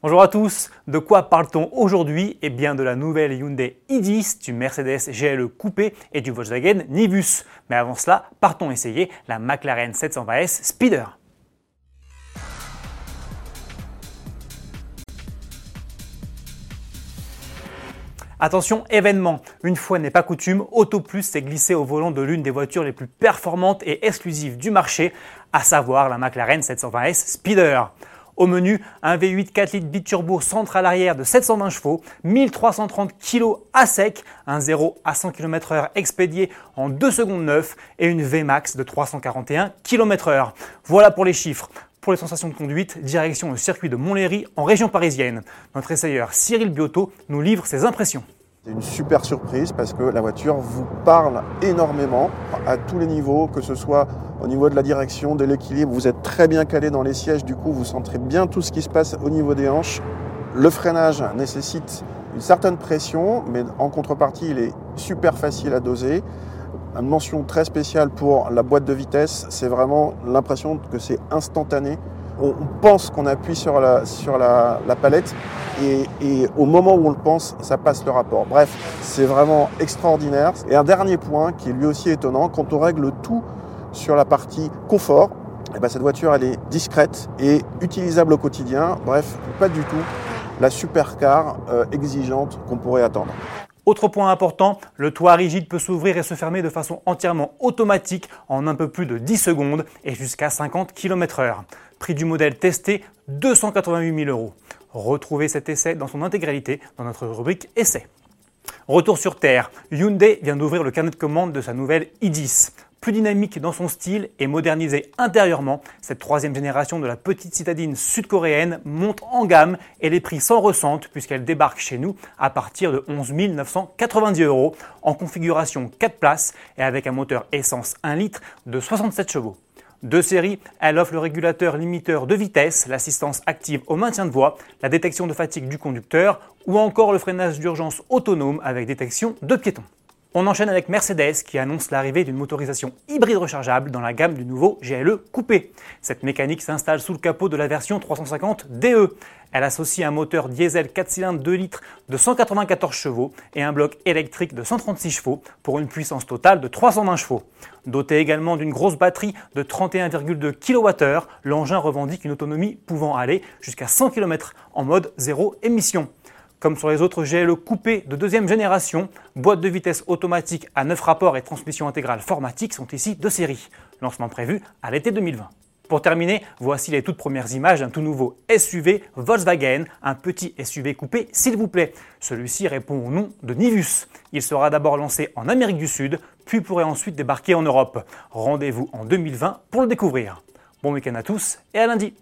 Bonjour à tous, de quoi parle-t-on aujourd'hui? Eh bien de la nouvelle Hyundai i10, du Mercedes GLE Coupé et du Volkswagen Nivus. Mais avant cela, partons essayer la McLaren 720S Speeder. Attention, événement. Une fois n'est pas coutume, AutoPlus s'est glissé au volant de l'une des voitures les plus performantes et exclusives du marché, à savoir la McLaren 720S Speeder. Au menu, un V8 4 litres biturbo central arrière de 720 chevaux, 1330 kg à sec, un 0 à 100 km/h expédié en 2 secondes 9 et une VMAX de 341 km/h. Voilà pour les chiffres. Pour les sensations de conduite, direction le circuit de Montlhéry en région parisienne. Notre essayeur Cyril Biotto nous livre ses impressions. C'est une super surprise parce que la voiture vous parle énormément à tous les niveaux, que ce soit au niveau de la direction, de l'équilibre. Vous êtes très bien calé dans les sièges, du coup vous sentirez bien tout ce qui se passe au niveau des hanches. Le freinage nécessite une certaine pression, mais en contrepartie il est super facile à doser. Une mention très spéciale pour la boîte de vitesse, c'est vraiment l'impression que c'est instantané on, pense qu'on appuie sur la, sur la, palette et, au moment où on le pense, ça passe le rapport. Bref, c'est vraiment extraordinaire. Et un dernier point qui est lui aussi étonnant, quand on règle tout sur la partie confort, eh ben cette voiture elle est discrète et utilisable au quotidien. Bref, pas du tout la supercar euh, exigeante qu'on pourrait attendre. Autre point important, le toit rigide peut s'ouvrir et se fermer de façon entièrement automatique en un peu plus de 10 secondes et jusqu'à 50 km/h. Prix du modèle testé 288 000 euros. Retrouvez cet essai dans son intégralité dans notre rubrique Essai. Retour sur Terre, Hyundai vient d'ouvrir le carnet de commande de sa nouvelle i10. Plus dynamique dans son style et modernisée intérieurement, cette troisième génération de la petite citadine sud-coréenne monte en gamme et les prix s'en ressentent puisqu'elle débarque chez nous à partir de 11 990 euros en configuration 4 places et avec un moteur essence 1 litre de 67 chevaux. De série, elle offre le régulateur limiteur de vitesse, l'assistance active au maintien de voie, la détection de fatigue du conducteur ou encore le freinage d'urgence autonome avec détection de piétons. On enchaîne avec Mercedes qui annonce l'arrivée d'une motorisation hybride rechargeable dans la gamme du nouveau GLE coupé. Cette mécanique s'installe sous le capot de la version 350 DE. Elle associe un moteur diesel 4 cylindres 2 litres de 194 chevaux et un bloc électrique de 136 chevaux pour une puissance totale de 320 chevaux. Doté également d'une grosse batterie de 31,2 kWh, l'engin revendique une autonomie pouvant aller jusqu'à 100 km en mode zéro émission. Comme sur les autres GLE coupés de deuxième génération, boîte de vitesse automatique à 9 rapports et transmission intégrale formatique sont ici de série. Lancement prévu à l'été 2020. Pour terminer, voici les toutes premières images d'un tout nouveau SUV Volkswagen, un petit SUV coupé s'il vous plaît. Celui-ci répond au nom de Nivus. Il sera d'abord lancé en Amérique du Sud, puis pourrait ensuite débarquer en Europe. Rendez-vous en 2020 pour le découvrir. Bon week-end à tous et à lundi